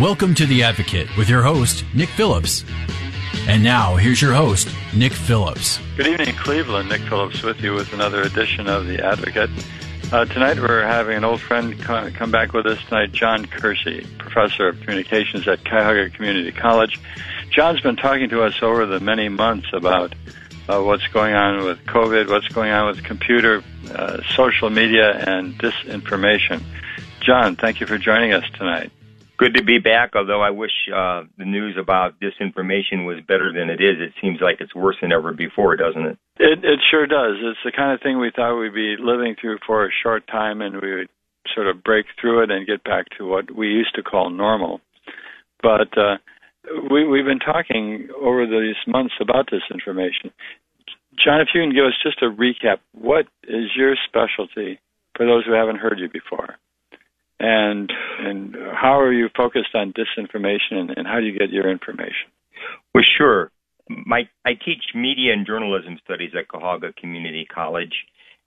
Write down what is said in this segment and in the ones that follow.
Welcome to The Advocate with your host, Nick Phillips. And now, here's your host, Nick Phillips. Good evening, Cleveland. Nick Phillips with you with another edition of The Advocate. Uh, tonight we're having an old friend come back with us tonight, John Kersey, professor of communications at Cuyahoga Community College. John's been talking to us over the many months about uh, what's going on with COVID, what's going on with computer, uh, social media, and disinformation. John, thank you for joining us tonight. Good to be back, although I wish uh, the news about disinformation was better than it is. It seems like it's worse than ever before, doesn't it? It, it sure does. It's the kind of thing we thought we'd be living through for a short time and we would sort of break through it and get back to what we used to call normal. But uh, we, we've been talking over these months about disinformation. John, if you can give us just a recap, what is your specialty for those who haven't heard you before? And and how are you focused on disinformation and, how do you get your information? Well, sure. My, I teach media and journalism studies at Cuyahoga Community College.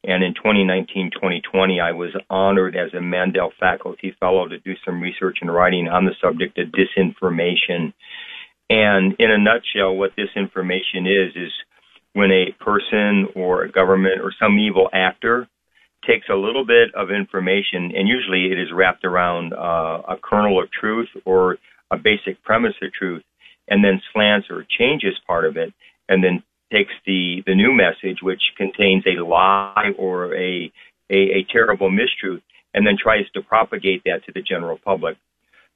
And in 2019-2020, I was honored as a Mandel Faculty Fellow to do some research and writing on the subject of disinformation. And in a nutshell, what disinformation is, is when a person or a government or some evil actor takes a little bit of information, and usually it is wrapped around uh, a kernel of truth or a basic premise of truth, and then slants or changes part of it, and then takes the the new message, which contains a lie or a a, a terrible mistruth, and then tries to propagate that to the general public.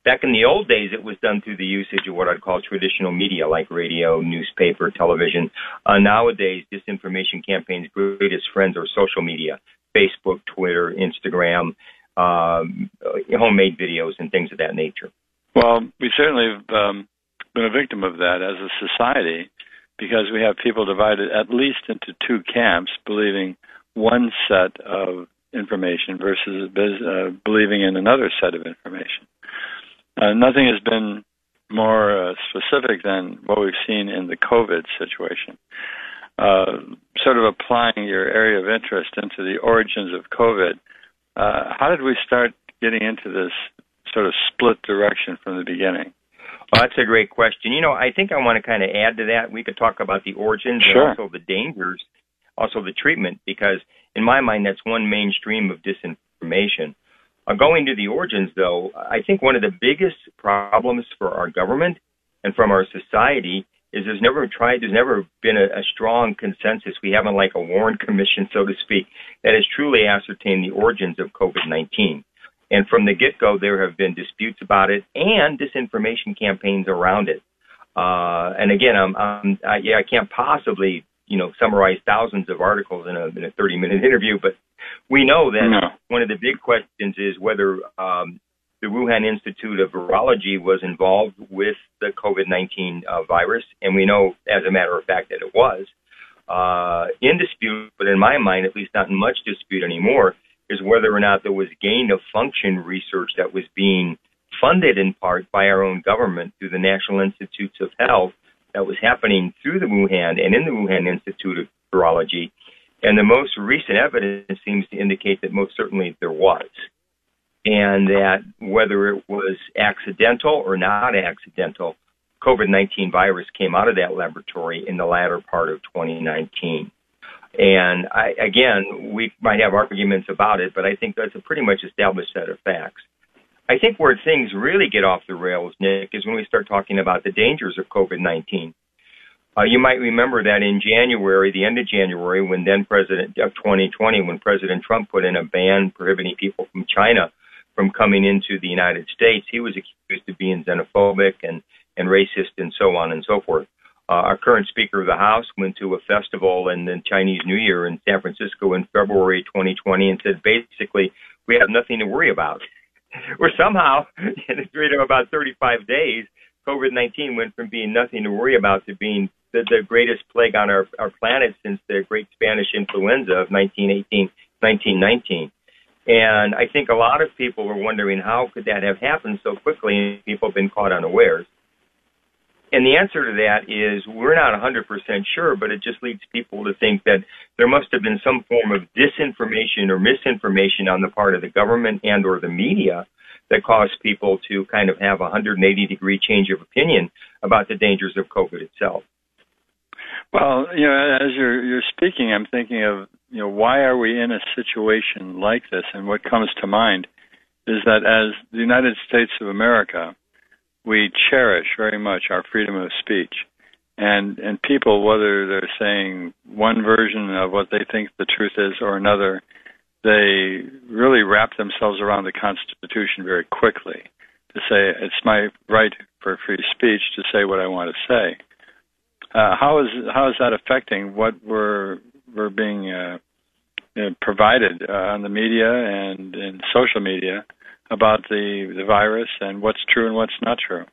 Back in the old days, it was done through the usage of what I'd call traditional media like radio, newspaper, television. Uh, nowadays, disinformation campaigns' greatest friends are social media. Facebook, Twitter, Instagram, um, homemade videos, and things of that nature. Well, we certainly have um, been a victim of that as a society because we have people divided at least into two camps, believing one set of information versus uh, believing in another set of information. Uh, nothing has been more uh, specific than what we've seen in the COVID situation uh, sort of applying your area of interest into the origins of COVID, uh, how did we start getting into this sort of split direction from the beginning? Well, that's a great question. You know, I think I want to kind of add to that. We could talk about the origins sure. and also the dangers, also the treatment, because in my mind, that's one mainstream of disinformation. Uh, going to the origins, though, I think one of the biggest problems for our government and from our society is there's never tried, there's never been a, a strong consensus. We haven't like a Warren Commission, so to speak, that has truly ascertained the origins of COVID-19. And from the get-go, there have been disputes about it and disinformation campaigns around it. Uh, and again, I'm, I'm, I, yeah, I can't possibly, you know, summarize thousands of articles in a, in a 30-minute interview, but we know that no. one of the big questions is whether um, the Wuhan Institute of Virology was involved with the COVID 19 uh, virus, and we know, as a matter of fact, that it was. Uh, in dispute, but in my mind, at least not in much dispute anymore, is whether or not there was gain of function research that was being funded in part by our own government through the National Institutes of Health that was happening through the Wuhan and in the Wuhan Institute of Virology. And the most recent evidence seems to indicate that most certainly there was and that whether it was accidental or not accidental, COVID 19 virus came out of that laboratory in the latter part of 2019. And I, again, we might have arguments about it, but I think that's a pretty much established set of facts. I think where things really get off the rails, Nick, is when we start talking about the dangers of COVID 19. Uh, you might remember that in January, the end of January, when then President of 2020, when President Trump put in a ban prohibiting people from China from coming into the United States, he was accused of being xenophobic and, and racist and so on and so forth. Uh, our current Speaker of the House went to a festival in the Chinese New Year in San Francisco in February 2020 and said basically, we have nothing to worry about. where somehow in a period of about 35 days, COVID-19 went from being nothing to worry about to being the, the greatest plague on our, our planet since the Great Spanish Influenza of 1918, 1919. And I think a lot of people were wondering how could that have happened so quickly and people have been caught unawares. And the answer to that is we're not 100% sure, but it just leads people to think that there must have been some form of disinformation or misinformation on the part of the government and or the media that caused people to kind of have a 180 degree change of opinion about the dangers of COVID itself. Well, you know, as you're you're speaking, I'm thinking of you know why are we in a situation like this, and what comes to mind is that as the United States of America, we cherish very much our freedom of speech, and and people, whether they're saying one version of what they think the truth is or another, they really wrap themselves around the Constitution very quickly to say it's my right for free speech to say what I want to say. Uh, how is how is that affecting what we're we're being uh, know, provided uh, on the media and in social media about the the virus and what's true and what's not true?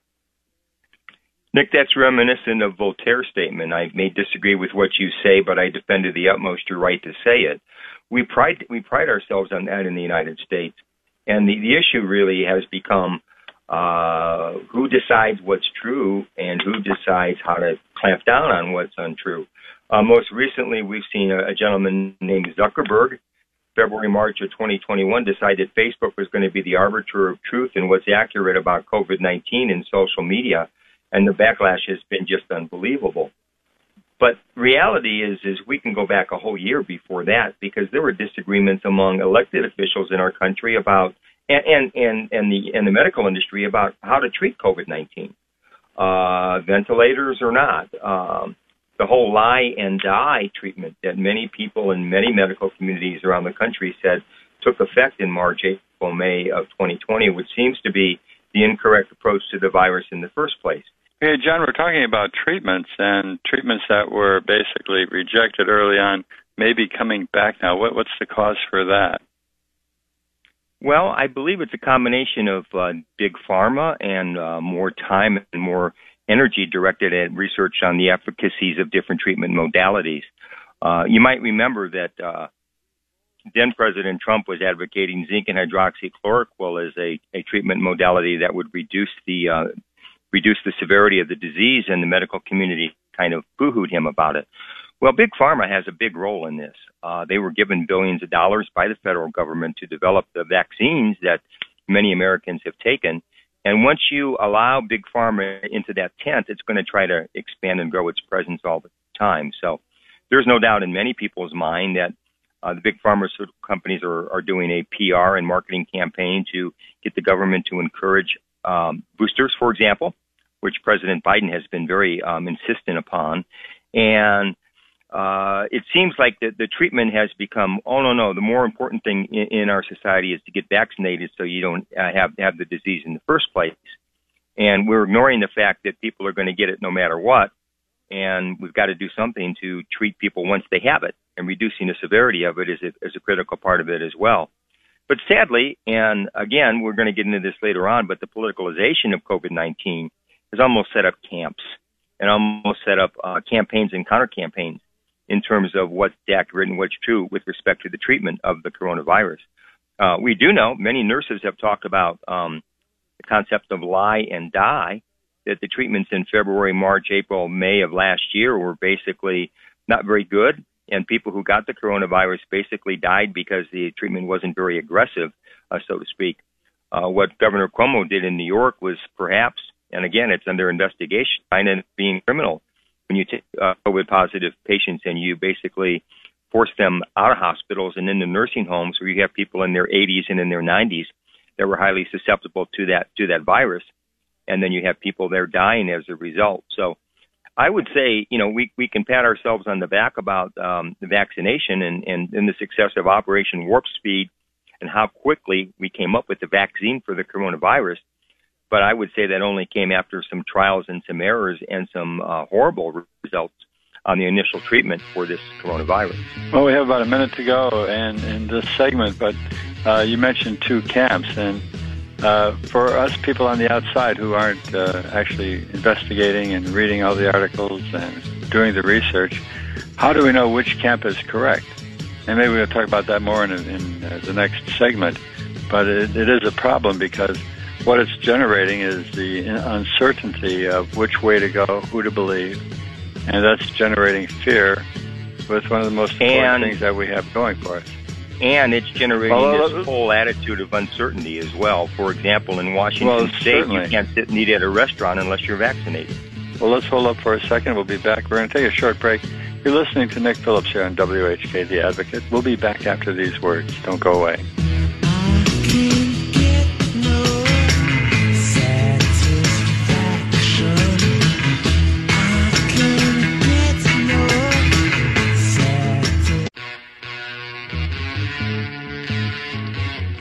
Nick, that's reminiscent of Voltaire's statement. I may disagree with what you say, but I defend to the utmost your right to say it. We pride we pride ourselves on that in the United States, and the, the issue really has become uh, who decides what's true and who decides how to clamp down on what's untrue. Uh, most recently, we've seen a, a gentleman named Zuckerberg, February, March of 2021, decide that Facebook was going to be the arbiter of truth and what's accurate about COVID 19 in social media, and the backlash has been just unbelievable. But reality is, is we can go back a whole year before that because there were disagreements among elected officials in our country about and and and the and the medical industry about how to treat COVID nineteen, uh, ventilators or not. Um, the whole lie and die treatment that many people in many medical communities around the country said took effect in March, April, May of 2020, which seems to be the incorrect approach to the virus in the first place. Hey, John, we're talking about treatments and treatments that were basically rejected early on, maybe coming back now. What, what's the cause for that? Well, I believe it's a combination of uh, big pharma and uh, more time and more energy directed at research on the efficacies of different treatment modalities. Uh, you might remember that uh, then President Trump was advocating zinc and hydroxychloroquine as a, a treatment modality that would reduce the uh, reduce the severity of the disease, and the medical community kind of boohooed him about it. Well, Big Pharma has a big role in this. Uh, they were given billions of dollars by the federal government to develop the vaccines that many Americans have taken. And once you allow Big Pharma into that tent, it's going to try to expand and grow its presence all the time. So there's no doubt in many people's mind that uh, the big pharmaceutical companies are, are doing a PR and marketing campaign to get the government to encourage um, boosters, for example, which President Biden has been very um, insistent upon. And uh, it seems like the, the treatment has become, oh no, no, the more important thing in, in our society is to get vaccinated so you don't uh, have, have the disease in the first place. And we're ignoring the fact that people are going to get it no matter what. And we've got to do something to treat people once they have it. And reducing the severity of it is a, is a critical part of it as well. But sadly, and again, we're going to get into this later on, but the politicalization of COVID-19 has almost set up camps and almost set up uh, campaigns and counter campaigns in terms of what's accurate and what's true with respect to the treatment of the coronavirus. Uh, we do know many nurses have talked about um, the concept of lie and die, that the treatments in February, March, April, May of last year were basically not very good. And people who got the coronavirus basically died because the treatment wasn't very aggressive, uh, so to speak. Uh, what Governor Cuomo did in New York was perhaps, and again, it's under investigation, of being criminal when you take uh, COVID positive patients and you basically force them out of hospitals and into nursing homes where you have people in their 80s and in their 90s that were highly susceptible to that to that virus, and then you have people there dying as a result. So. I would say, you know, we, we can pat ourselves on the back about um, the vaccination and, and, and the success of Operation Warp Speed and how quickly we came up with the vaccine for the coronavirus but I would say that only came after some trials and some errors and some uh, horrible results on the initial treatment for this coronavirus. Well, we have about a minute to go in, in this segment, but uh, you mentioned two camps, and uh, for us people on the outside who aren't uh, actually investigating and reading all the articles and doing the research, how do we know which camp is correct? And maybe we'll talk about that more in, in uh, the next segment. But it, it is a problem because what it's generating is the uncertainty of which way to go, who to believe, and that's generating fear with one of the most important And- things that we have going for us. And it's generating Well, this uh, whole attitude of uncertainty as well. For example, in Washington Well, State, certainly. you can't sit and eat at a restaurant unless you're vaccinated. Well, let's hold up for a second. We'll be back. We're going to take a short break. You're listening to Nick Phillips here on WHK The Advocate. We'll be back after these words. Don't go away.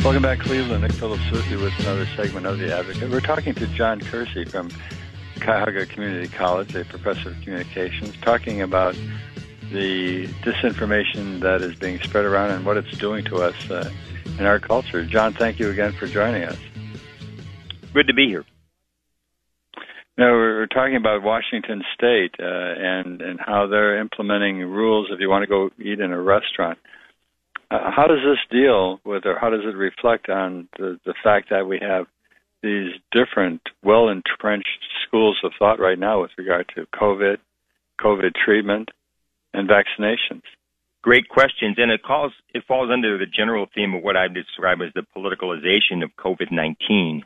Welcome back, Cleveland. Nick Phillips with you with another segment of The Advocate. We're talking to John Kersey from Cuyahoga Community College, a professor of communications, talking about the disinformation that is being spread around and what it's doing to us uh, in our culture. John, thank you again for joining us. Good to be here. No, we're talking about Washington State uh, and and how they're implementing rules if you want to go eat in a restaurant. Uh, how does this deal with, or how does it reflect on the the fact that we have these different, well entrenched schools of thought right now with regard to COVID, COVID treatment, and vaccinations? Great questions, and it calls it falls under the general theme of what I describe as the politicalization of COVID nineteen.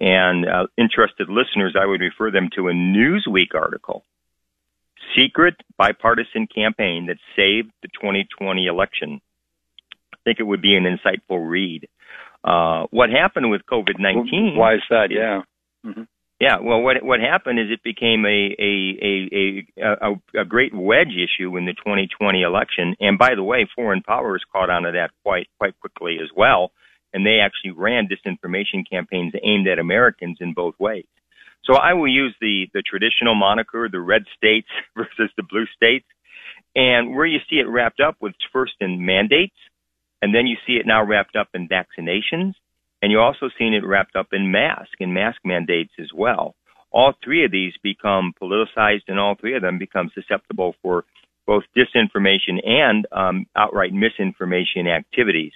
And uh, interested listeners, I would refer them to a Newsweek article, "Secret Bipartisan Campaign That Saved the 2020 Election." Think it would be an insightful read. Uh, what happened with COVID nineteen? Why is that? Yeah. Yeah, well, what what happened is it became a a a a, a great wedge issue in the 2020 election, and by the way, foreign powers caught onto that quite quite quickly as well, and they actually ran disinformation campaigns aimed at Americans in both ways. So I will use the the traditional moniker, the red states versus the blue states, and where you see it wrapped up with first in mandates, and then you see it now wrapped up in vaccinations, and you're also seeing it wrapped up in mask and mask mandates as well. All three of these become politicized, and all three of them become susceptible for both disinformation and um, outright misinformation activities.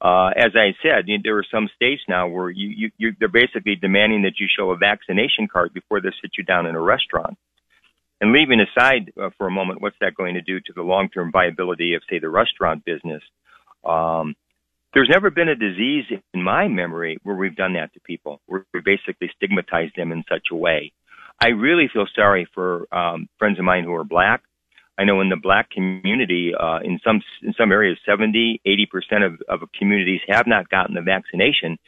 Uh, as I said, you- there are some states now where you, you, you, they're basically demanding that you show a vaccination card before they sit you down in a restaurant. And leaving aside uh, for a moment, what's that going to do to the long-term viability of, say, the restaurant business? Um, there's never been a disease in my memory where we've done that to people, where we basically stigmatized them in such a way. I really feel sorry for um, friends of mine who are black. I know in the black community, uh, in some in some areas, 70, 80 percent of, of communities have not gotten the vaccination,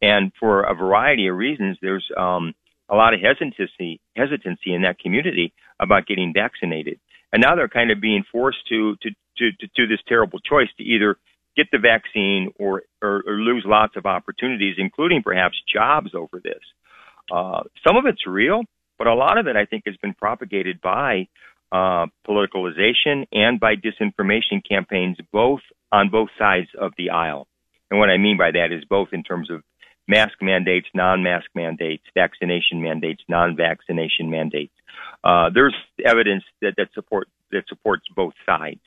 and for a variety of reasons, there's um, a lot of hesitancy hesitancy in that community about getting vaccinated, and now they're kind of being forced to to to, to do this terrible choice to either get the vaccine or, or, or lose lots of opportunities, including perhaps jobs over this. Uh, some of it's real, but a lot of it I think has been propagated by uh, politicalization and by disinformation campaigns, both on both sides of the aisle. And what I mean by that is both in terms of mask mandates, non-mask mandates, vaccination mandates, non-vaccination mandates. Uh, there's evidence that, that support that supports both sides.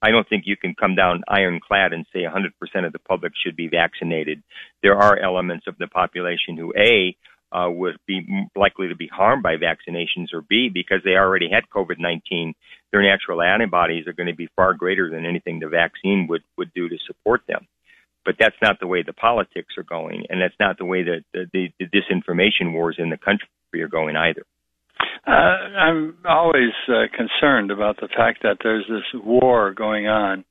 I don't think you can come down ironclad and say 100% of the public should be vaccinated. There are elements of the population who a uh, would be likely to be harmed by vaccinations, or b because they already had COVID-19, their natural antibodies are going to be far greater than anything the vaccine would would do to support them. But that's not the way the politics are going, and that's not the way that the, the, the disinformation wars in the country are going either. Uh, I'm always uh, concerned about the fact that there's this war going on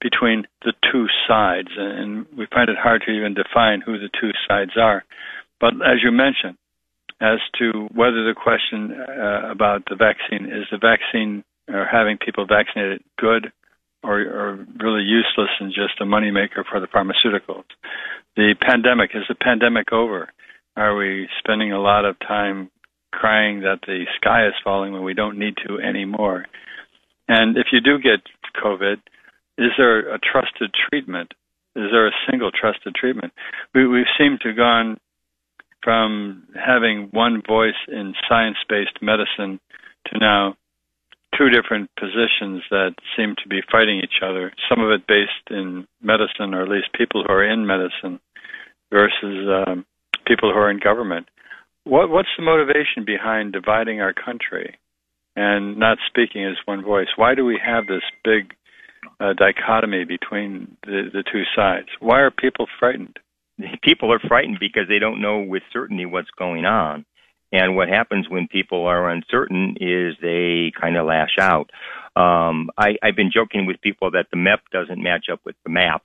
between the two sides, and we find it hard to even define who the two sides are. But as you mentioned, as to whether the question uh, about the vaccine is the vaccine or having people vaccinated good or, or really useless and just a moneymaker for the pharmaceuticals. The pandemic is the pandemic over? Are we spending a lot of time crying that the sky is falling when we don't need to anymore? And if you do get COVID, is there a trusted treatment? Is there a single trusted treatment? We, we've seemed to have gone from having one voice in science based medicine to now two different positions that seem to be fighting each other, some of it based in medicine, or at least people who are in medicine, versus um, people who are in government. What, what's the motivation behind dividing our country and not speaking as one voice? Why do we have this big uh, dichotomy between the, the two sides? Why are people frightened? People are frightened because they don't know with certainty what's going on. And what happens when people are uncertain is they kind of lash out. Um, I, I've been joking with people that the MEP doesn't match up with the MAP.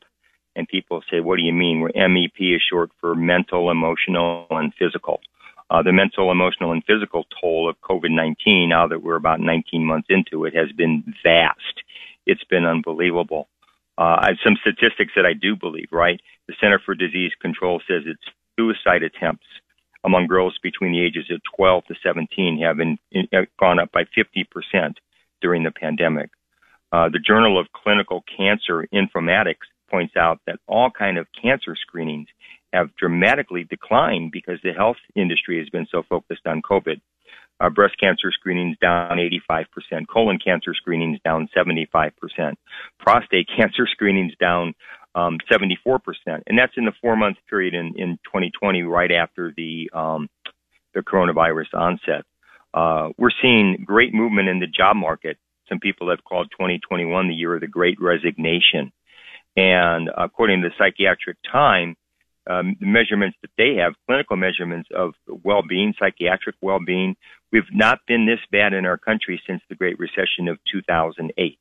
And people say, what do you mean? Where MEP is short for mental, emotional, and physical. Uh, the mental, emotional, and physical toll of COVID-19, now that we're about 19 months into it, has been vast. It's been unbelievable. Uh, I have some statistics that I do believe, right? The Center for Disease Control says it's suicide attempts among girls between the ages of 12 to 17 have been, uh, gone up by 50% during the pandemic. Uh, the Journal of Clinical Cancer Informatics points out that all kind of cancer screenings have dramatically declined because the health industry has been so focused on COVID. Uh, breast cancer screenings down 85%, colon cancer screenings down 75%, prostate cancer screenings down um, 74%, and that's in the four-month period in, in 2020, right after the um, the coronavirus onset. Uh, we're seeing great movement in the job market. Some people have called 2021 the year of the Great Resignation, and according to the Psychiatric Time, um, the measurements that they have, clinical measurements of well-being, psychiatric well-being, we've not been this bad in our country since the Great Recession of 2008.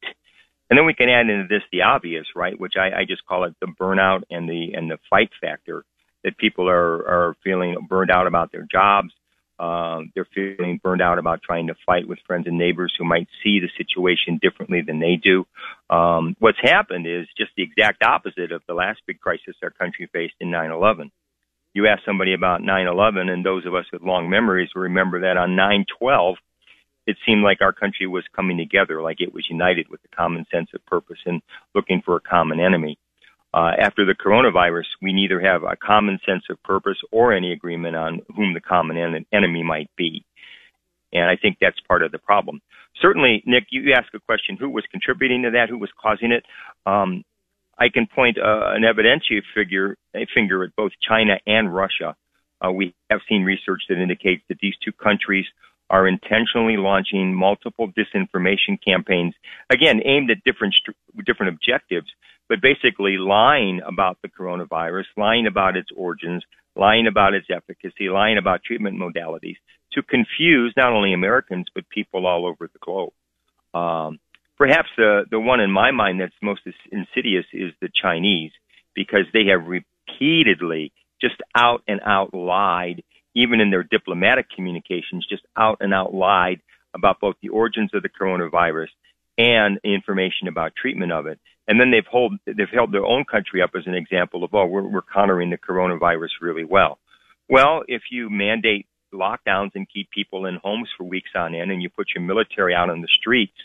And then we can add into this the obvious, right? Which I, I just call it the burnout and the and the fight factor that people are are feeling burned out about their jobs. Um, they're feeling burned out about trying to fight with friends and neighbors who might see the situation differently than they do. Um, what's happened is just the exact opposite of the last big crisis our country faced in 9/11. You ask somebody about 9/11, and those of us with long memories remember that on 9/12 it seemed like our country was coming together, like it was united with a common sense of purpose and looking for a common enemy. Uh, after the coronavirus, we neither have a common sense of purpose or any agreement on whom the common en- enemy might be. And I think that's part of the problem. Certainly, Nick, you asked a question who was contributing to that, who was causing it. Um, I can point uh, an evidentiary figure, finger at both China and Russia. Uh, we have seen research that indicates that these two countries are intentionally launching multiple disinformation campaigns, again, aimed at different, different objectives, but basically lying about the coronavirus, lying about its origins, lying about its efficacy, lying about treatment modalities to confuse not only Americans, but people all over the globe. Um, perhaps the, the one in my mind that's most insidious is the Chinese because they have repeatedly just out and out lied even in their diplomatic communications, just out and out lied about both the origins of the coronavirus and information about treatment of it. And then they've hold they've held their own country up as an example of, oh, we're, we're countering the coronavirus really well. Well, if you mandate lockdowns and keep people in homes for weeks on end, and you put your military out on the streets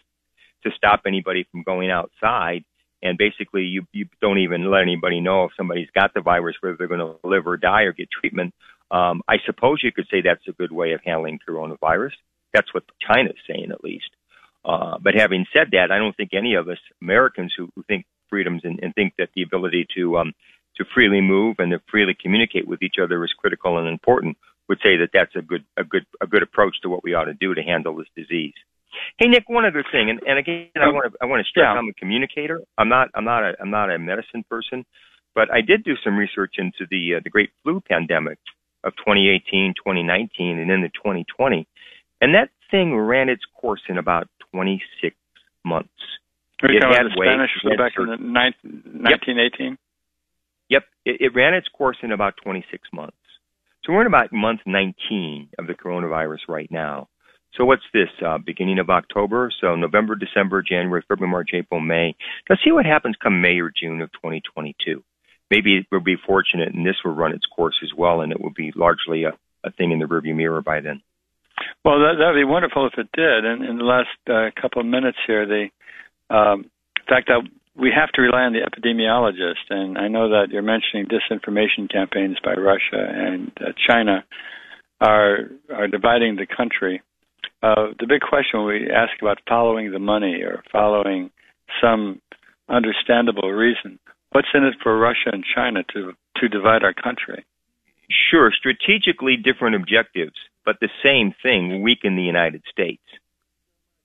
to stop anybody from going outside, and basically you you don't even let anybody know if somebody's got the virus, whether they're going to live or die or get treatment. Um, I suppose you could say that's a good way of handling coronavirus. That's what China's saying, at least. Uh, but having said that, I don't think any of us Americans who, who think freedoms and, and, think that the ability to um, to freely move and to freely communicate with each other is critical and important would say that that's a good a good a good approach to what we ought to do to handle this disease. Hey Nick, one other thing, and, and again, I want to I want to stress yeah. I'm a communicator. I'm not I'm not a I'm not a medicine person, but I did do some research into the uh, the Great Flu pandemic of 2018, 2019, and into 2020. And that thing ran its course in about 26 months. Are you it had the Spanish flu back in the 1918? Yep, it, it ran its course in about 26 months. So we're in about month 19 of the coronavirus right now. So what's this? Uh, beginning of October, so November, December, January, February, March, April, May. Let's see what happens come May or June of 2022 maybe we'll be fortunate and this will run its course as well, and it will be largely a, a thing in the rearview mirror by then. Well, that would be wonderful if it did. And in the last uh, couple of minutes here, the um, fact, that we have to rely on the epidemiologist, and I know that you're mentioning disinformation campaigns by Russia and uh, China are are dividing the country. Uh, the big question we ask about following the money or following some understandable reason, what's in it for Russia and China to to divide our country? Sure, strategically different objectives, but the same thing: weaken the United States.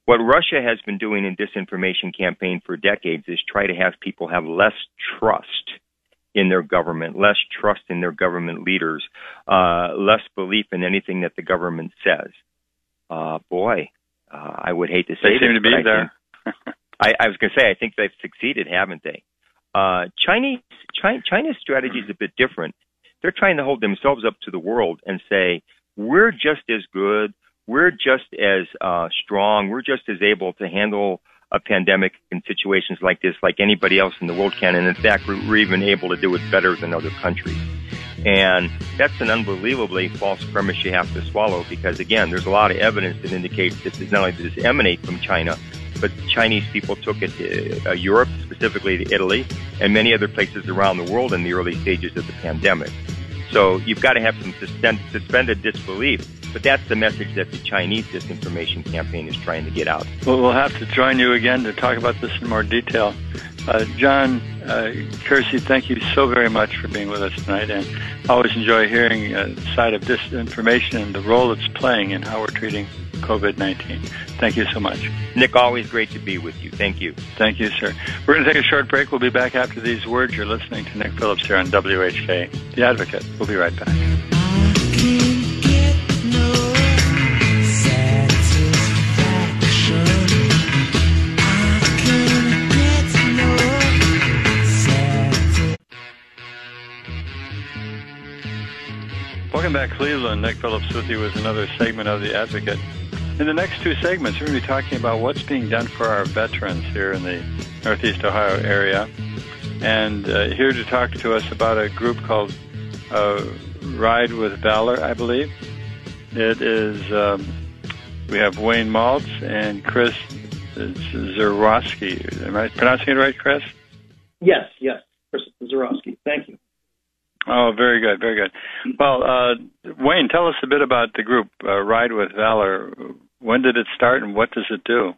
What Russia has been doing in disinformation campaign for decades is try to have people have less trust in their government, less trust in their government leaders, uh, less belief in anything that the government says. Uh, boy, uh, I would hate to say they seem to be I there. I, I was going to say I think they've succeeded, haven't they? Uh, Chinese China, China's strategy is a bit different. They're trying to hold themselves up to the world and say we're just as good we're just as uh, strong, we're just as able to handle a pandemic in situations like this like anybody else in the world can. And in fact, we're even able to do it better than other countries. And that's an unbelievably false premise you have to swallow because, again, there's a lot of evidence that indicates this is not only does this emanate from China, but Chinese people took it to uh, Europe, specifically to Italy, and many other places around the world in the early stages of the pandemic. So you've got to have some suspended disbelief but that's the message that the Chinese disinformation campaign is trying to get out. Well, we'll have to join you again to talk about this in more detail. Uh, John uh, Kersey, thank you so very much for being with us tonight, and I always enjoy hearing a uh, side of disinformation and the role it's playing in how we're treating COVID 19. Thank you so much. Nick, always great to be with you. Thank you. Thank you, sir. We're going to take a short break. We'll be back after these words. You're listening to Nick Phillips here on WHK, The Advocate. We'll be right back. Welcome back, Cleveland. Nick Phillips with you with another segment of The Advocate. In the next two segments, we're going to be talking about what's being done for our veterans here in the Northeast Ohio area. And uh, here to talk to us about a group called uh, Ride with Valor, I believe. It is, um, we have Wayne Maltz and Chris Zerowski. Am I pronouncing it right, Chris? Yes, yes, Chris Zerowski. Thank you. Oh, very good, very good. Well, uh, Wayne, tell us a bit about the group uh, Ride with Valor. When did it start, and what does it do?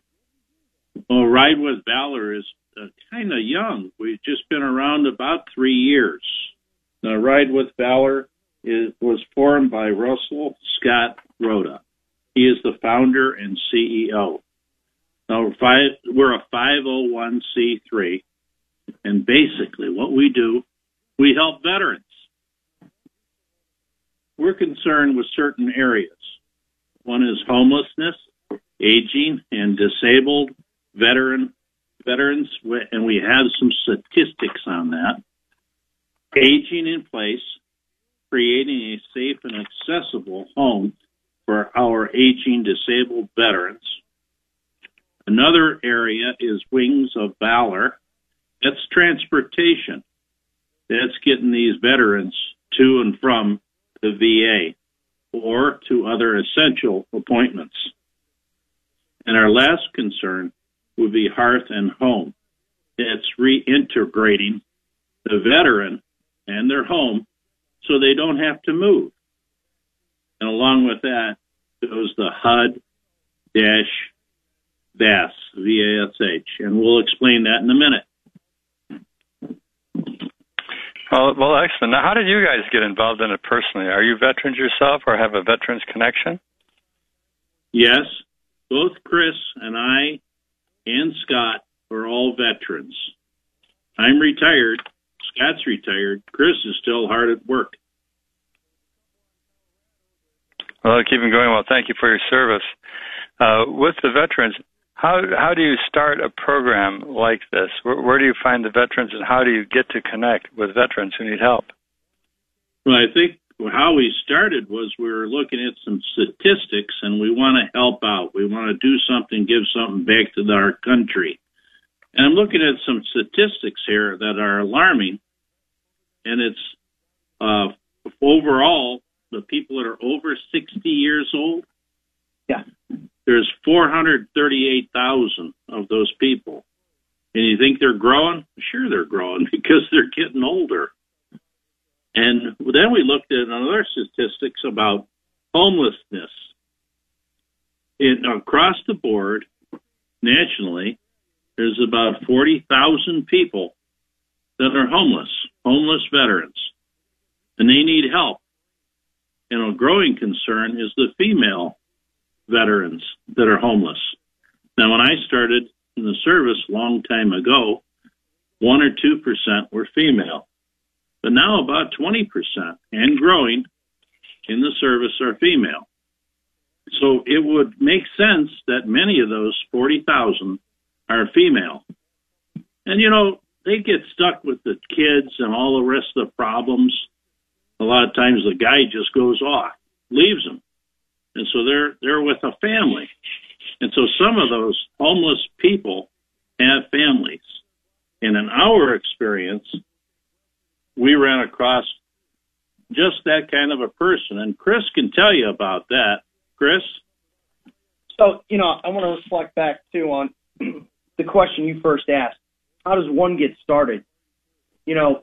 Well, Ride with Valor is uh, kind of young. We've just been around about three years. Now, Ride with Valor is, was formed by Russell Scott Rhoda. He is the founder and CEO. Now, five, we're a 501c3, and basically what we do, we help veterans we're concerned with certain areas. One is homelessness, aging, and disabled veteran veterans, and we have some statistics on that. Aging in place, creating a safe and accessible home for our aging disabled veterans. Another area is Wings of Valor. That's transportation. That's getting these veterans to and from the VA or to other essential appointments. And our last concern would be hearth and home. It's reintegrating the veteran and their home so they don't have to move. And along with that goes the HUD dash VAS, V-A-S-H, and we'll explain that in a minute. Well, well, excellent. Now, how did you guys get involved in it personally? Are you veterans yourself, or have a veterans connection? Yes, both Chris and I and Scott are all veterans. I'm retired. Scott's retired. Chris is still hard at work. Well, keep him going. Well, thank you for your service. Uh, with the veterans, how how do you start a program like this? Where, where do you find the veterans, and how do you get to connect with veterans who need help? Well, I think how we started was we were looking at some statistics, and we want to help out. We want to do something, give something back to our country. And I'm looking at some statistics here that are alarming, and it's uh, overall the people that are over 60 years old. Yeah there's 438,000 of those people. And you think they're growing? Sure, they're growing because they're getting older. And then we looked at another statistics about homelessness. In, across the board, nationally, there's about 40,000 people that are homeless, homeless veterans, and they need help. And a growing concern is the female veterans that are homeless. Now, when I started in the service a long time ago, one or two percent were female, but now about 20% and growing in the service are female. So it would make sense that many of those 40,000 are female. And you know, they get stuck with the kids and all the rest of the problems. A lot of times the guy just goes off, leaves them. And so they're they're with a family. And so some of those homeless people have families. And in our experience, we ran across just that kind of a person. And Chris can tell you about that. Chris? So, you know, I want to reflect back too on the question you first asked. How does one get started? You know,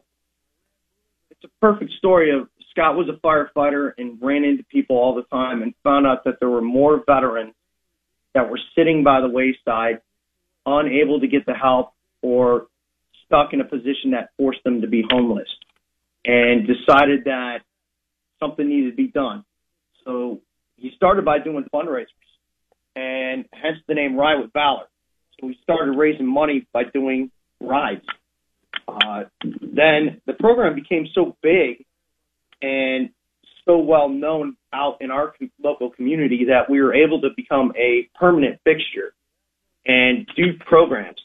it's a perfect story of Scott was a firefighter and ran into people all the time and found out that there were more veterans that were sitting by the wayside, unable to get the help or stuck in a position that forced them to be homeless and decided that something needed to be done. So he started by doing fundraisers and hence the name Ride with Valor. So we started raising money by doing rides. Uh, then the program became so big and so well known out in our local community that we were able to become a permanent fixture and do programs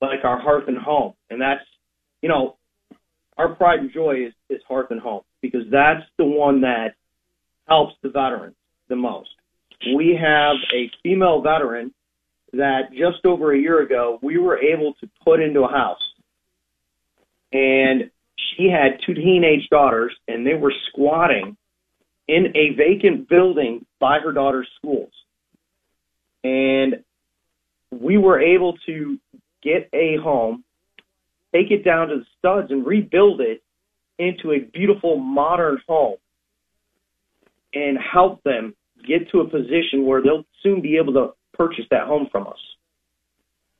like our Hearth and Home. And that's, you know, our pride and joy is, is Hearth and Home because that's the one that helps the veterans the most. We have a female veteran that just over a year ago we were able to put into a house. And she had two teenage daughters and they were squatting in a vacant building by her daughter's schools. And we were able to get a home, take it down to the studs and rebuild it into a beautiful modern home and help them get to a position where they'll soon be able to purchase that home from us.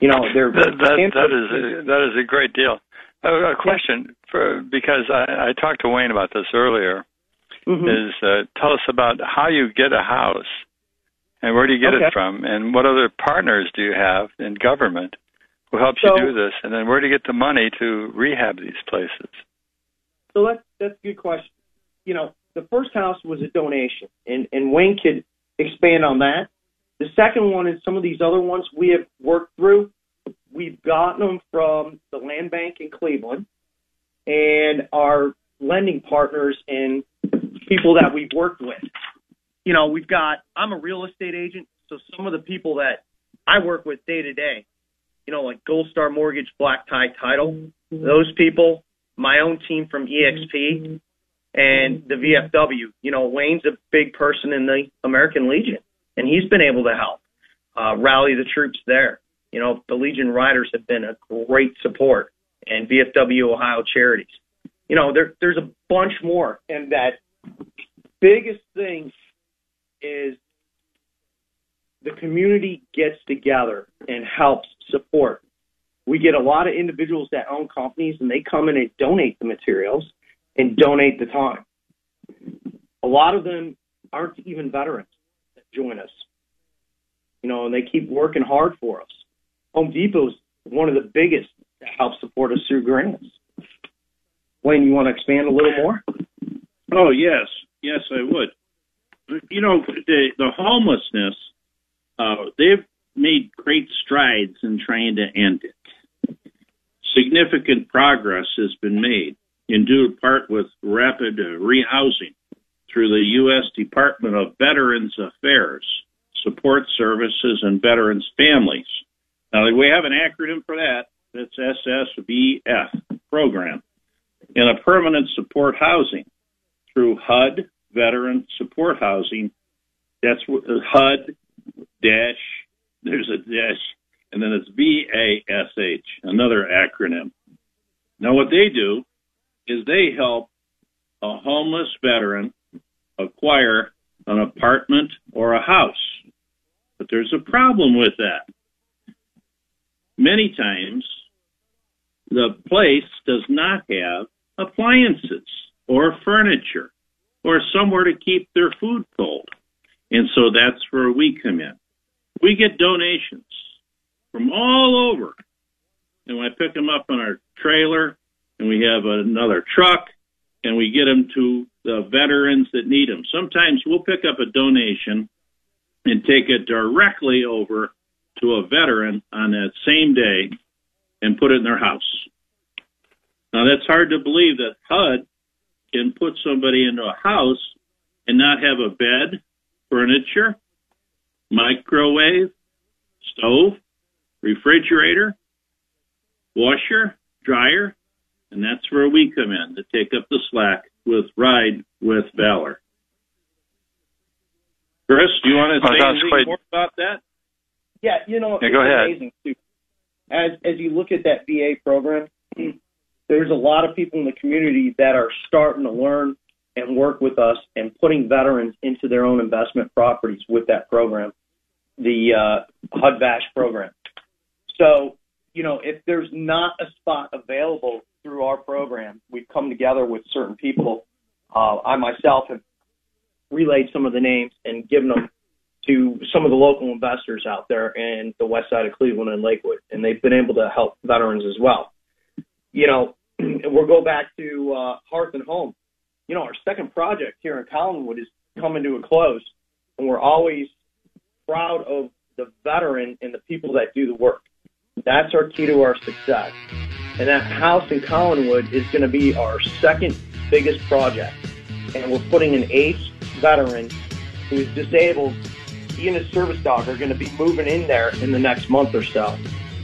You know, they're that, that, that is a, that is a great deal. A, a question for because I, I talked to Wayne about this earlier. Mm-hmm. Is uh, tell us about how you get a house and where do you get okay. it from and what other partners do you have in government who helps so, you do this and then where do you get the money to rehab these places? So that's that's a good question. You know, the first house was a donation, and and Wayne could expand on that. The second one is some of these other ones we have worked through. We've gotten them from the land bank in Cleveland and our lending partners and people that we've worked with. You know, we've got, I'm a real estate agent, so some of the people that I work with day to day, you know, like Gold Star Mortgage, Black Tie Title, those people, my own team from EXP, and the VFW. You know, Wayne's a big person in the American Legion, and he's been able to help uh, rally the troops there. You know, the Legion Riders have been a great support, and VFW Ohio Charities. You know, there, there's a bunch more, and that biggest thing is the community gets together and helps support. We get a lot of individuals that own companies, and they come in and donate the materials and donate the time. A lot of them aren't even veterans that join us, you know, and they keep working hard for us. Home Depot is one of the biggest that help support us through grants. Wayne, you want to expand a little more? Oh yes, yes, I would. You know, the the homelessness, uh, they've made great strides in trying to end it. Significant progress has been made in due part with rapid uh, rehousing through the U.S. Department of Veterans Affairs, Support Services, and Veterans Families. Now, we have an acronym for that. It's SSVF program. in a permanent support housing through HUD, Veteran Support Housing. That's HUD dash, there's a dash, and then it's VASH, another acronym. Now, what they do is they help a homeless veteran acquire an apartment or a house. But there's a problem with that. Many times, the place does not have appliances or furniture or somewhere to keep their food cold. And so that's where we come in. We get donations from all over. And I pick them up on our trailer, and we have another truck, and we get them to the veterans that need them. Sometimes we'll pick up a donation and take it directly over to a veteran on that same day and put it in their house. Now that's hard to believe that HUD can put somebody into a house and not have a bed, furniture, microwave, stove, refrigerator, washer, dryer, and that's where we come in to take up the slack with Ride with Valor. Chris, do you want to say anything quite... more about that? Yeah, you know, yeah, go ahead. amazing too. As as you look at that VA program, there's a lot of people in the community that are starting to learn and work with us and putting veterans into their own investment properties with that program, the uh, HUD VASH program. So, you know, if there's not a spot available through our program, we've come together with certain people. Uh, I myself have relayed some of the names and given them to some of the local investors out there in the west side of Cleveland and Lakewood, and they've been able to help veterans as well. You know, we'll go back to uh, Hearth and Home. You know, our second project here in Collinwood is coming to a close, and we're always proud of the veteran and the people that do the work. That's our key to our success. And that house in Collinwood is going to be our second biggest project. And we're putting an ace veteran who is disabled. He and his service dog are going to be moving in there in the next month or so.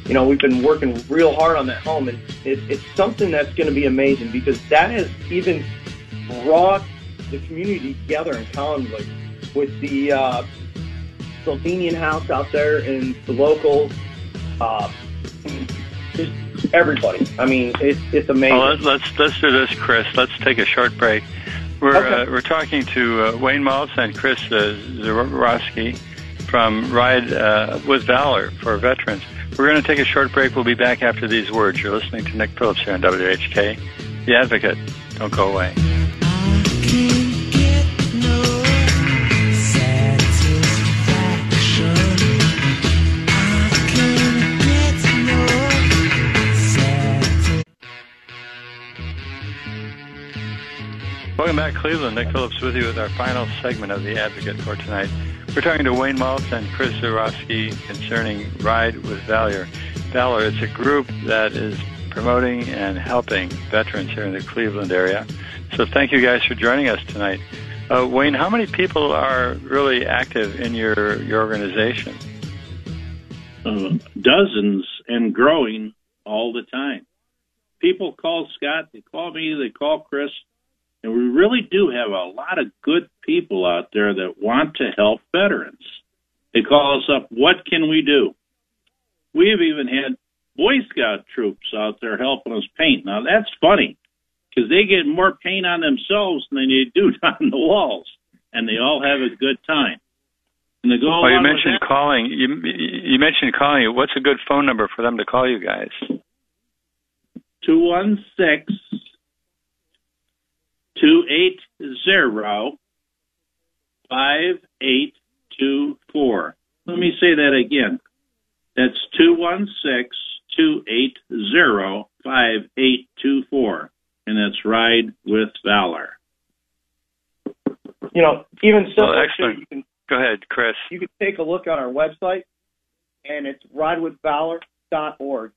You know, we've been working real hard on that home, and it, it's something that's going to be amazing because that has even brought the community together in Collinwood with the uh, Saldinian house out there and the local, uh, just everybody. I mean, it, it's amazing. Let's let's do this, Chris. Let's take a short break. We're okay. uh, we're talking to uh, Wayne Maltz and Chris uh, Zarowski from Ride uh, with Valor for Veterans. We're going to take a short break. We'll be back after these words. You're listening to Nick Phillips here on WHK, The Advocate. Don't go away. Welcome back, Cleveland. Nick Phillips with you with our final segment of The Advocate for tonight. We're talking to Wayne Maltz and Chris Zarowski concerning Ride with Valor. Valor, it's a group that is promoting and helping veterans here in the Cleveland area. So thank you guys for joining us tonight. Uh, Wayne, how many people are really active in your, your organization? Uh, dozens and growing all the time. People call Scott, they call me, they call Chris, and we really do have a lot of good people out there that want to help veterans. They call us up, what can we do? We have even had Boy Scout troops out there helping us paint. Now that's funny because they get more paint on themselves than they do on the walls, and they all have a good time. And they go well, you mentioned calling. You you mentioned calling. What's a good phone number for them to call you guys? Two one six 280 5824. Let me say that again. That's 216 280 5824. And that's Ride with Valor. You know, even so, well, excellent. You can, Go ahead, Chris. You can take a look on our website, and it's ridewithvalor.org.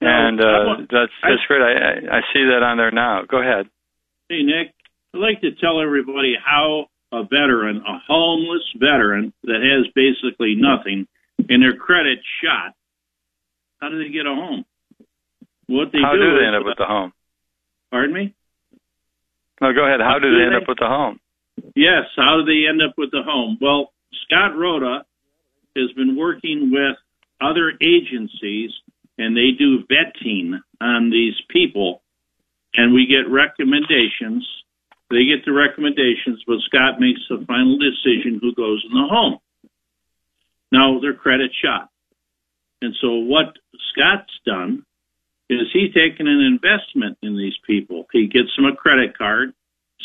and uh, that's that's great. I, I see that on there now. Go ahead. Hey Nick, I'd like to tell everybody how a veteran, a homeless veteran that has basically nothing, and their credit shot, how do they get a home? What they how do, do they end up with the home? Pardon me? No, go ahead. How, how do, do they end up with the home? Yes, how do they end up with the home? Well, Scott Rhoda has been working with other agencies and they do vetting on these people and we get recommendations. They get the recommendations, but Scott makes the final decision who goes in the home. Now they're credit shot. And so what Scott's done is he's taken an investment in these people. He gets them a credit card,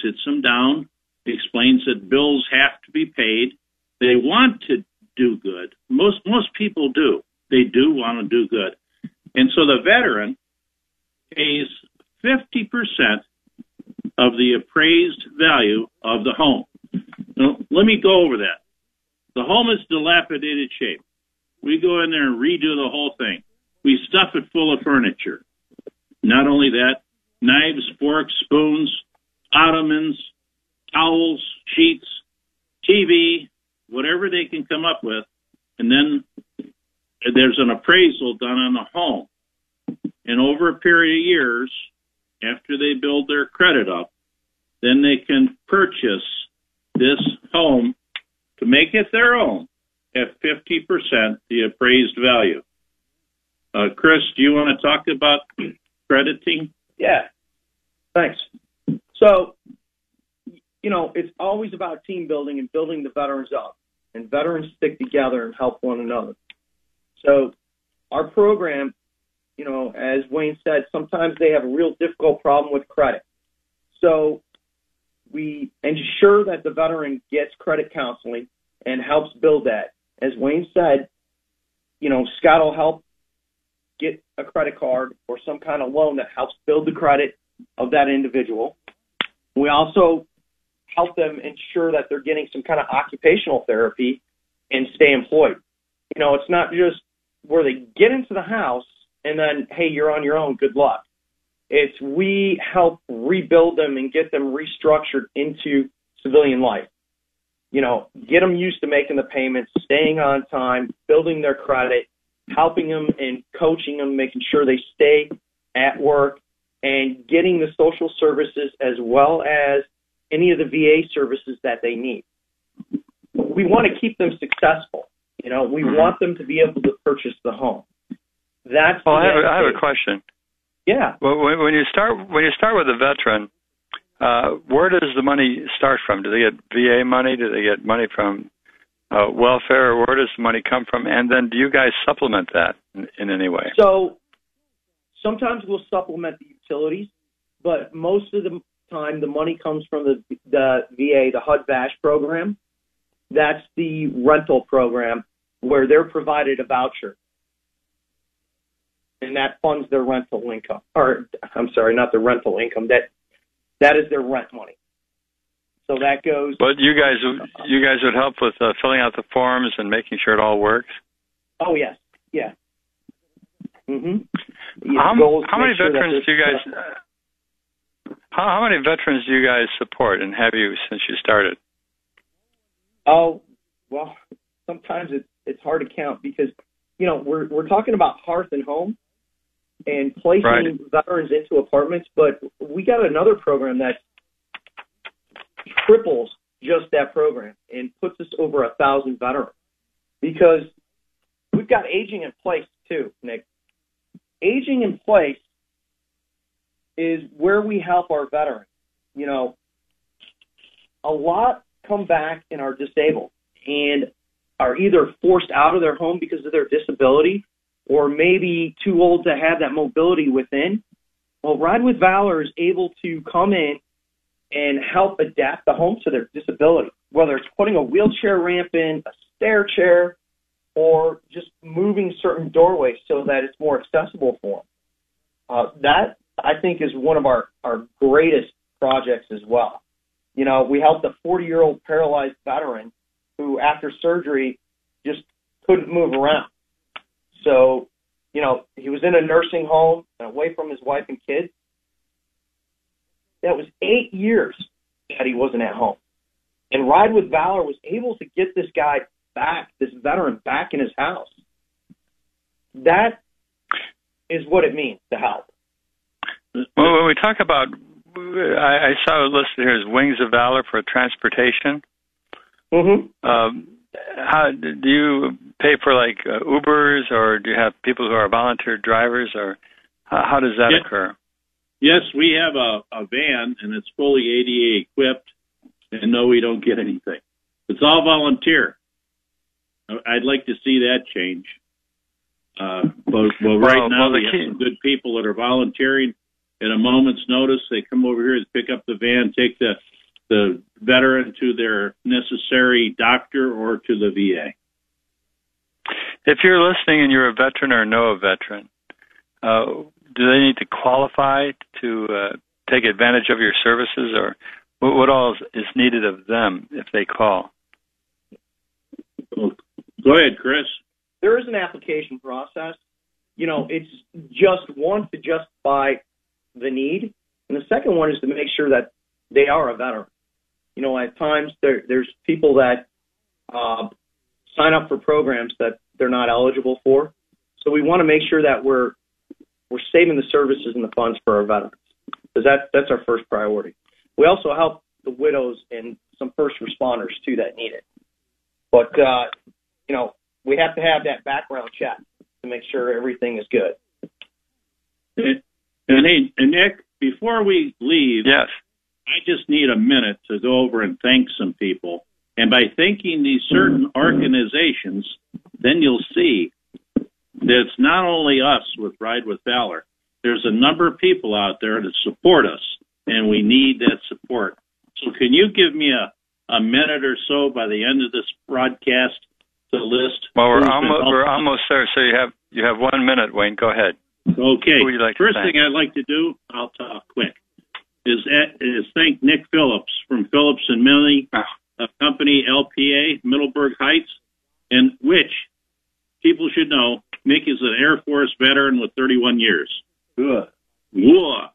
sits them down, explains that bills have to be paid. They want to do good. Most most people do. They do want to do good. And so the veteran pays 50% of the appraised value of the home. Now, let me go over that. The home is dilapidated shape. We go in there and redo the whole thing. We stuff it full of furniture. Not only that, knives, forks, spoons, ottomans, towels, sheets, TV, whatever they can come up with. And then there's an appraisal done on the home. And over a period of years, after they build their credit up, then they can purchase this home to make it their own at 50% the appraised value. Uh, Chris, do you want to talk about crediting? Yeah. Thanks. So, you know, it's always about team building and building the veterans up. And veterans stick together and help one another. So, our program, you know, as Wayne said, sometimes they have a real difficult problem with credit. So, we ensure that the veteran gets credit counseling and helps build that. As Wayne said, you know, Scott will help get a credit card or some kind of loan that helps build the credit of that individual. We also help them ensure that they're getting some kind of occupational therapy and stay employed. You know, it's not just where they get into the house and then, hey, you're on your own, good luck. It's we help rebuild them and get them restructured into civilian life. You know, get them used to making the payments, staying on time, building their credit, helping them and coaching them, making sure they stay at work, and getting the social services as well as any of the VA services that they need. We want to keep them successful. You know, we mm-hmm. want them to be able to purchase the home. That's well. I have, a, I have a question. Yeah. Well, when, when you start when you start with a veteran, uh, where does the money start from? Do they get VA money? Do they get money from uh, welfare? Where does the money come from? And then do you guys supplement that in, in any way? So sometimes we'll supplement the utilities, but most of the time the money comes from the, the VA, the HUD VASH program. That's the rental program where they're provided a voucher. And that funds their rental income. Or I'm sorry, not the rental income. That that is their rent money. So that goes. But you guys, you guys would help with uh, filling out the forms and making sure it all works. Oh yes, yeah. Mhm. How, how many sure veterans do you guys? Uh, how, how many veterans do you guys support, and have you since you started? Oh well, sometimes it's it's hard to count because you know we're we're talking about hearth and home and placing right. veterans into apartments, but we got another program that triples just that program and puts us over a thousand veterans because we've got aging in place too, Nick. Aging in place is where we help our veterans. You know, a lot come back and are disabled and are either forced out of their home because of their disability or maybe too old to have that mobility within. Well, Ride with Valor is able to come in and help adapt the home to their disability, whether it's putting a wheelchair ramp in, a stair chair, or just moving certain doorways so that it's more accessible for them. Uh, that I think is one of our, our greatest projects as well. You know, we helped a 40 year old paralyzed veteran who, after surgery, just couldn't move around. So, you know, he was in a nursing home and away from his wife and kids. That was eight years that he wasn't at home. And Ride with Valor was able to get this guy back, this veteran back in his house. That is what it means to help. Well, when we talk about, I, I saw listed here as Wings of Valor for transportation. Mm-hmm. Um, how do you pay for like uh, Ubers, or do you have people who are volunteer drivers, or how, how does that Yeah. occur? Yes, we have a, a van and it's fully ADA equipped, and no, we don't get anything. It's all volunteer. I- I'd like to see that change. Uh, but, but right Well, now well, the we key- have some good people that are volunteering at a moment's notice. They come over here to pick up the van, take the the veteran to their necessary doctor or to the VA. If you're listening and you're a veteran or know a veteran, uh, do they need to qualify to uh, take advantage of your services, or what, what all is, is needed of them if they call? Go ahead, Chris. there is an application process. You know, it's just one to justify the need, and the second one is to make sure that they are a veteran. You know, at times there, there's people that uh, sign up for programs that they're not eligible for, so we want to make sure that we're we're saving the services and the funds for our veterans because that that's our first priority. We also help the widows and some first responders too that need it. But uh, you know, we have to have that background check to make sure everything is good. And, and hey, and Nick, before we leave, Yes. I just need a minute to go over and thank some people. And by thanking these certain organizations, then you'll see that it's not only us with Ride with Valor. There's a number of people out there that support us, and we need that support. So, can you give me a, a minute or so by the end of this broadcast to list? Well, we're almost we're almost there. So you have you have one minute, Wayne. Go ahead. Okay. Who would you like First thing I'd like to do, I'll talk quick, is is thank Nick Phillips from Phillips and Millie, a company LPA, Middleburg Heights, and which people should know. Nick is an Air Force veteran with 31 years. Good. Whoa.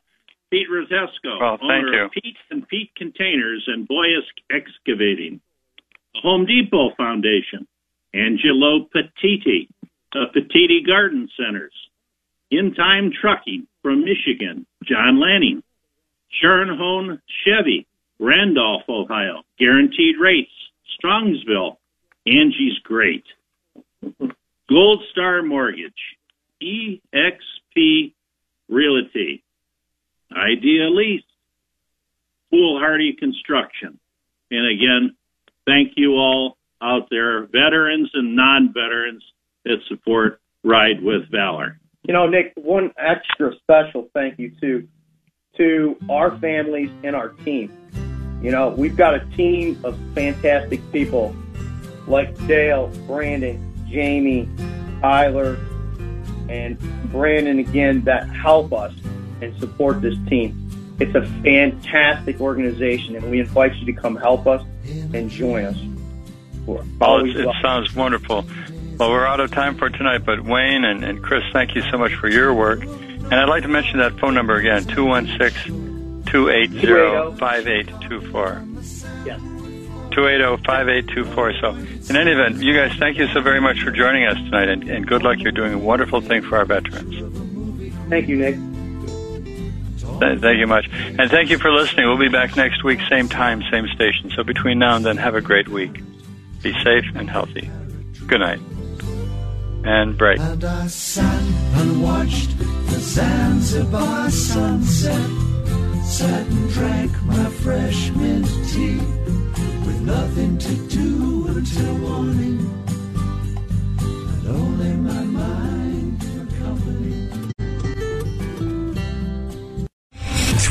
Pete Rosesco, Well, thank owner you. of Pete and Pete Containers and Boyus Excavating. The Home Depot Foundation. Angelo Petitti, of Petitti Garden Centers. In Time Trucking from Michigan, John Lanning. Sharon Hone Chevy, Randolph, Ohio. Guaranteed Rates, Strongsville. Angie's Great. Gold Star Mortgage, EXP Realty, Idea Lease, Foolhardy Construction. And again, thank you all out there, veterans and non veterans that support Ride with Valor. You know, Nick, one extra special thank you to to our families and our team. You know, we've got a team of fantastic people like Dale, Brandon, Jamie, Tyler, and Brandon again that help us and support this team. It's a fantastic organization, and we invite you to come help us and join us. Well, it, it sounds wonderful. Well, we're out of time for tonight, but Wayne and, and Chris, thank you so much for your work. And I'd like to mention that phone number again, 216 280 5824. Yes. 280-5824. So in any event, you guys, thank you so very much for joining us tonight, and, and good luck. You're doing a wonderful thing for our veterans. Thank you, Nick. Th- Thank you much. And thank you for listening. We'll be back next week, same time, same station. So between now and then, have a great week. Be safe and healthy. Good night. And break. And I sat and watched the Zanzibar sunset. Sat and drank my fresh mint tea with nothing to do until morning. And only my mind